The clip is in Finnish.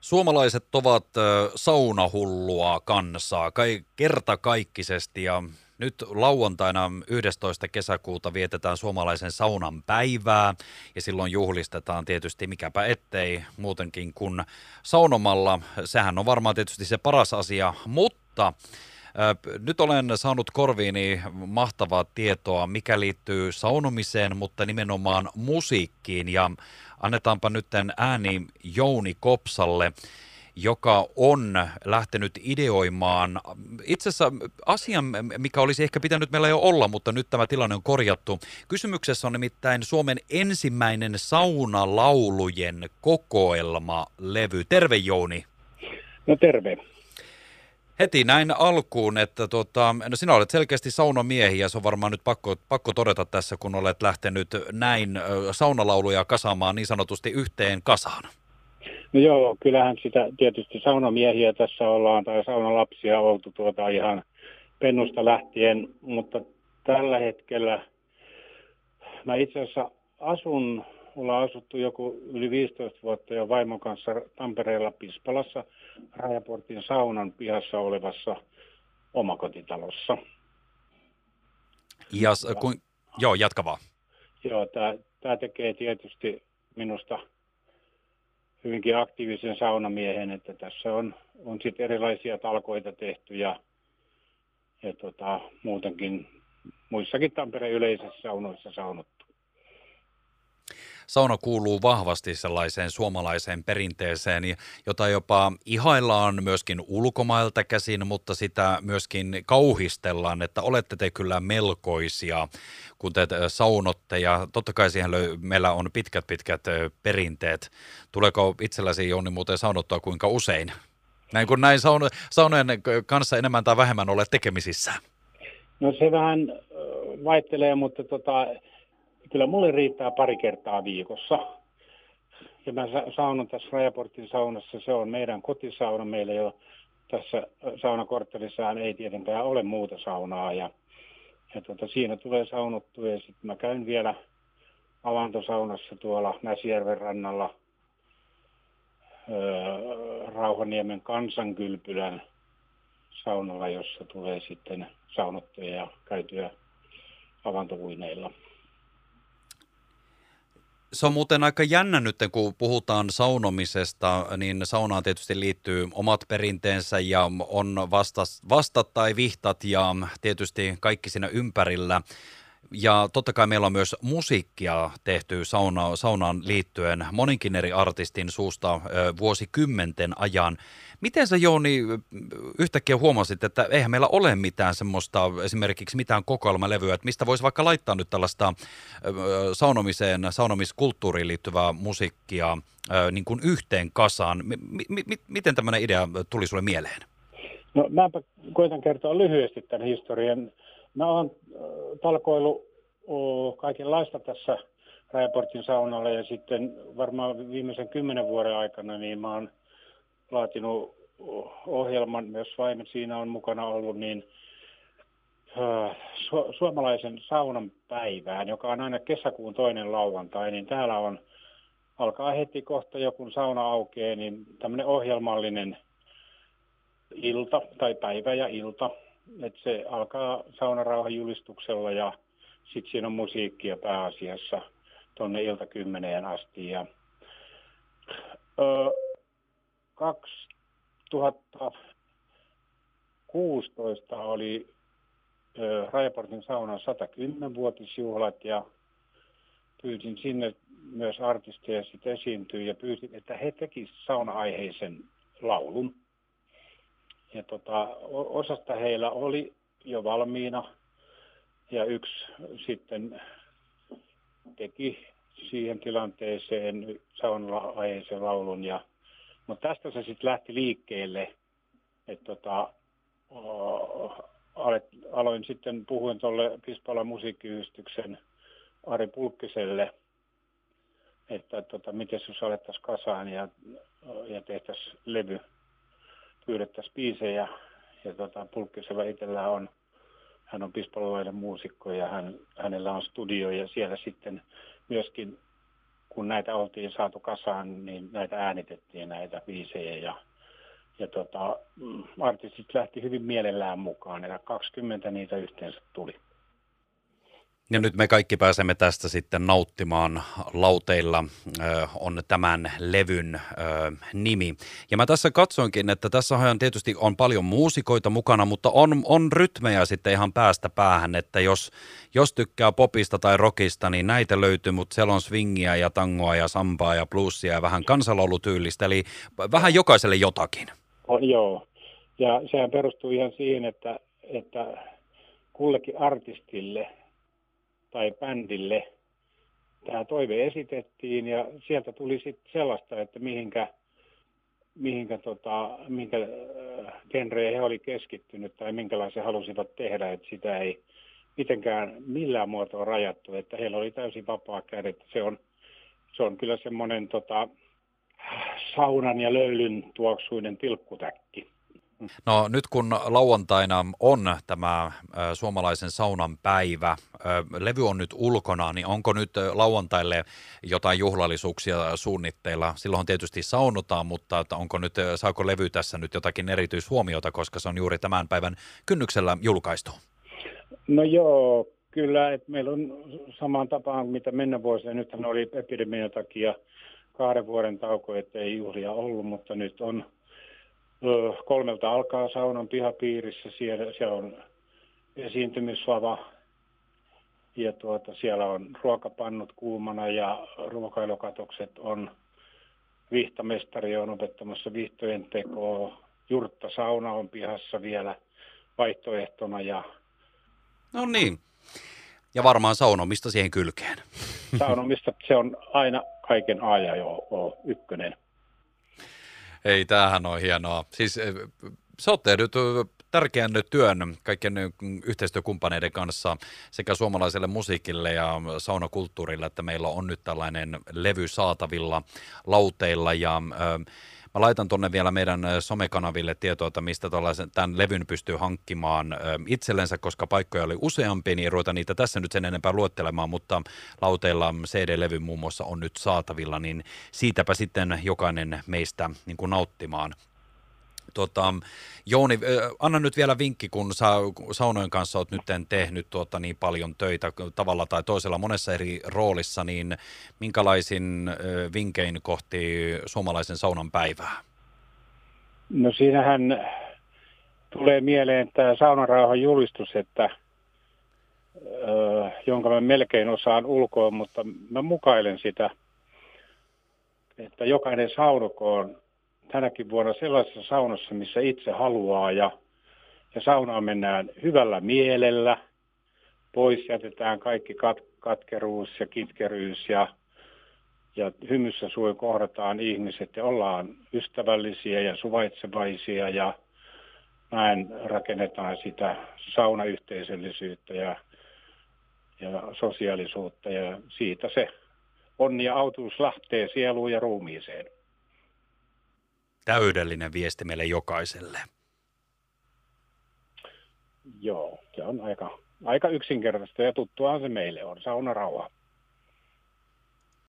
Suomalaiset ovat saunahullua kansaa, kai kertakaikkisesti ja nyt lauantaina 11. kesäkuuta vietetään suomalaisen saunan päivää ja silloin juhlistetaan tietysti mikäpä ettei muutenkin kuin saunomalla. Sehän on varmaan tietysti se paras asia, mutta nyt olen saanut korviini mahtavaa tietoa, mikä liittyy saunomiseen, mutta nimenomaan musiikkiin. Ja annetaanpa nyt ääni Jouni Kopsalle, joka on lähtenyt ideoimaan itse asiassa asian, mikä olisi ehkä pitänyt meillä jo olla, mutta nyt tämä tilanne on korjattu. Kysymyksessä on nimittäin Suomen ensimmäinen saunalaulujen kokoelma-levy. Terve Jouni. No terve. Heti näin alkuun, että tota, no sinä olet selkeästi saunomiehi ja se on varmaan nyt pakko, pakko todeta tässä, kun olet lähtenyt näin saunalauluja kasaamaan niin sanotusti yhteen kasaan. No joo, kyllähän sitä tietysti saunamiehiä tässä ollaan tai saunalapsia oltu tuota ihan pennusta lähtien, mutta tällä hetkellä mä itse asiassa asun, ollaan asuttu joku yli 15 vuotta jo vaimon kanssa Tampereella Pispalassa Rajaportin saunan pihassa olevassa omakotitalossa. Ja, kun, joo, jatka vaan. Joo, tämä tekee tietysti minusta hyvinkin aktiivisen saunamiehen, että tässä on, on sitten erilaisia talkoita tehty ja, ja tota, muutenkin muissakin Tampereen yleisissä saunoissa saunottu. Sauna kuuluu vahvasti sellaiseen suomalaiseen perinteeseen, jota jopa ihaillaan myöskin ulkomailta käsin, mutta sitä myöskin kauhistellaan, että olette te kyllä melkoisia, kun te saunotte ja totta kai siihen löy- meillä on pitkät pitkät perinteet. Tuleeko itselläsi Jouni muuten saunottua kuinka usein? Näin kun näin saun- saunojen kanssa enemmän tai vähemmän olet tekemisissä. No se vähän vaihtelee, mutta tota, kyllä mulle riittää pari kertaa viikossa. Ja mä saunan tässä Rajaportin saunassa, se on meidän kotisauna. Meillä jo tässä saunakorttelissaan ei tietenkään ole muuta saunaa. Ja, ja tuota, siinä tulee saunottu ja sitten mä käyn vielä avantosaunassa tuolla Näsijärven rannalla öö, Rauhaniemen kansankylpylän saunalla, jossa tulee sitten saunottuja ja käytyä avantovuineilla. Se on muuten aika jännä nyt, kun puhutaan saunomisesta, niin saunaan tietysti liittyy omat perinteensä ja on vastas, vastat tai vihtat ja tietysti kaikki siinä ympärillä. Ja totta kai meillä on myös musiikkia tehty sauna, saunaan liittyen moninkin eri artistin suusta ö, vuosikymmenten ajan. Miten sä Jouni yhtäkkiä huomasit, että eihän meillä ole mitään semmoista, esimerkiksi mitään kokoelmalevyä, että mistä voisi vaikka laittaa nyt tällaista saunomiseen, saunomiskulttuuriin liittyvää musiikkia niin kuin yhteen kasaan. M- m- miten tämmöinen idea tuli sulle mieleen? No mäpä koitan kertoa lyhyesti tämän historian. Mä oon talkoillut kaikenlaista tässä Rajaportin saunalla ja sitten varmaan viimeisen kymmenen vuoden aikana niin mä oon laatinut ohjelman, myös Vaimen siinä on mukana ollut, niin su- suomalaisen saunan päivään, joka on aina kesäkuun toinen lauantai, niin täällä on, alkaa heti kohta joku sauna aukeaa, niin tämmöinen ohjelmallinen ilta tai päivä ja ilta, että se alkaa saunarauhan julistuksella ja sitten siinä on musiikkia pääasiassa tuonne ilta kymmeneen asti. Ja, ö, 2016 oli Rajaportin saunan 110-vuotisjuhlat ja pyysin sinne myös artisteja sitten esiintyä ja pyysin, että he tekisivät sauna-aiheisen laulun. Ja tota, osasta heillä oli jo valmiina. Ja yksi sitten teki siihen tilanteeseen sauna-aiheisen laulun ja mutta tästä se sitten lähti liikkeelle, että tota, aloin sitten puhua tuolle Pispalan musiikkiyhdistyksen Ari Pulkkiselle, että tota, miten jos alettaisiin kasaan ja, ja tehtäisiin levy, pyydettäisiin biisejä. Ja tota, Pulkkisella itsellään on, hän on pispalalainen muusikko ja hän, hänellä on studio ja siellä sitten myöskin kun näitä oltiin saatu kasaan, niin näitä äänitettiin näitä biisejä ja, ja tota, mm, artistit lähti hyvin mielellään mukaan, ja 20 niitä yhteensä tuli. Ja nyt me kaikki pääsemme tästä sitten nauttimaan. Lauteilla ö, on tämän levyn ö, nimi. Ja mä tässä katsoinkin, että tässä on tietysti on paljon muusikoita mukana, mutta on, on rytmejä sitten ihan päästä päähän, että jos, jos tykkää popista tai rockista, niin näitä löytyy, mutta siellä on swingia ja tangoa ja sambaa ja bluesia ja vähän kansalaulutyylistä, eli vähän jokaiselle jotakin. On, joo, ja sehän perustuu ihan siihen, että, että kullekin artistille – tai bändille tämä toive esitettiin ja sieltä tuli sitten sellaista, että mihinkä, mihinkä tota, minkä äh, genreen he oli keskittynyt tai minkälaisen halusivat tehdä, että sitä ei mitenkään millään muotoa rajattu, että heillä oli täysin vapaa kädet. Se on, se on kyllä semmoinen tota, saunan ja löylyn tuoksuinen tilkkutäkki. No nyt kun lauantaina on tämä suomalaisen saunan päivä, levy on nyt ulkona, niin onko nyt lauantaille jotain juhlallisuuksia suunnitteilla? Silloin tietysti saunotaan, mutta onko nyt, saako levy tässä nyt jotakin erityishuomiota, koska se on juuri tämän päivän kynnyksellä julkaistu? No joo, kyllä, että meillä on samaan tapaan, mitä mennä vuosina. Nythän oli epidemian takia kahden vuoden tauko, ettei juhlia ollut, mutta nyt on kolmelta alkaa saunan pihapiirissä. Siellä, siellä on esiintymislava ja tuota, siellä on ruokapannut kuumana ja ruokailukatokset on vihtamestari on opettamassa vihtojen tekoa. Jurtta sauna on pihassa vielä vaihtoehtona. Ja... No niin. Ja varmaan saunomista siihen kylkeen. Saunomista se on aina kaiken A ja O, ykkönen. Ei, tämähän on hienoa. Siis eh, sä oot tehnyt eh, tärkeän työn kaikkien eh, yhteistyökumppaneiden kanssa sekä suomalaiselle musiikille ja saunakulttuurille, että meillä on nyt tällainen levy saatavilla lauteilla ja Mä laitan tuonne vielä meidän somekanaville tietoa, että mistä tämän levyn pystyy hankkimaan itsellensä, koska paikkoja oli useampi, niin ruveta niitä tässä nyt sen enempää luettelemaan, mutta lauteilla CD-levy muun muassa on nyt saatavilla, niin siitäpä sitten jokainen meistä niin kuin nauttimaan. Tota, Jouni, anna nyt vielä vinkki, kun sä saunojen kanssa oot nyt tehnyt tuota niin paljon töitä tavalla tai toisella monessa eri roolissa, niin minkälaisin vinkein kohti suomalaisen saunan päivää? No siinähän tulee mieleen tämä saunarauhan julistus, että, jonka mä melkein osaan ulkoa, mutta mä mukailen sitä, että jokainen saunokoon tänäkin vuonna sellaisessa saunassa, missä itse haluaa ja, ja saunaan mennään hyvällä mielellä. Pois jätetään kaikki kat, katkeruus ja kitkeryys ja, ja hymyssä suin kohdataan ihmiset ja ollaan ystävällisiä ja suvaitsevaisia ja näin rakennetaan sitä saunayhteisöllisyyttä ja, ja sosiaalisuutta ja siitä se onni ja autuus lähtee sieluun ja ruumiiseen täydellinen viesti meille jokaiselle. Joo, se on aika, aika yksinkertaista ja tuttuahan se meille on, saunarauha.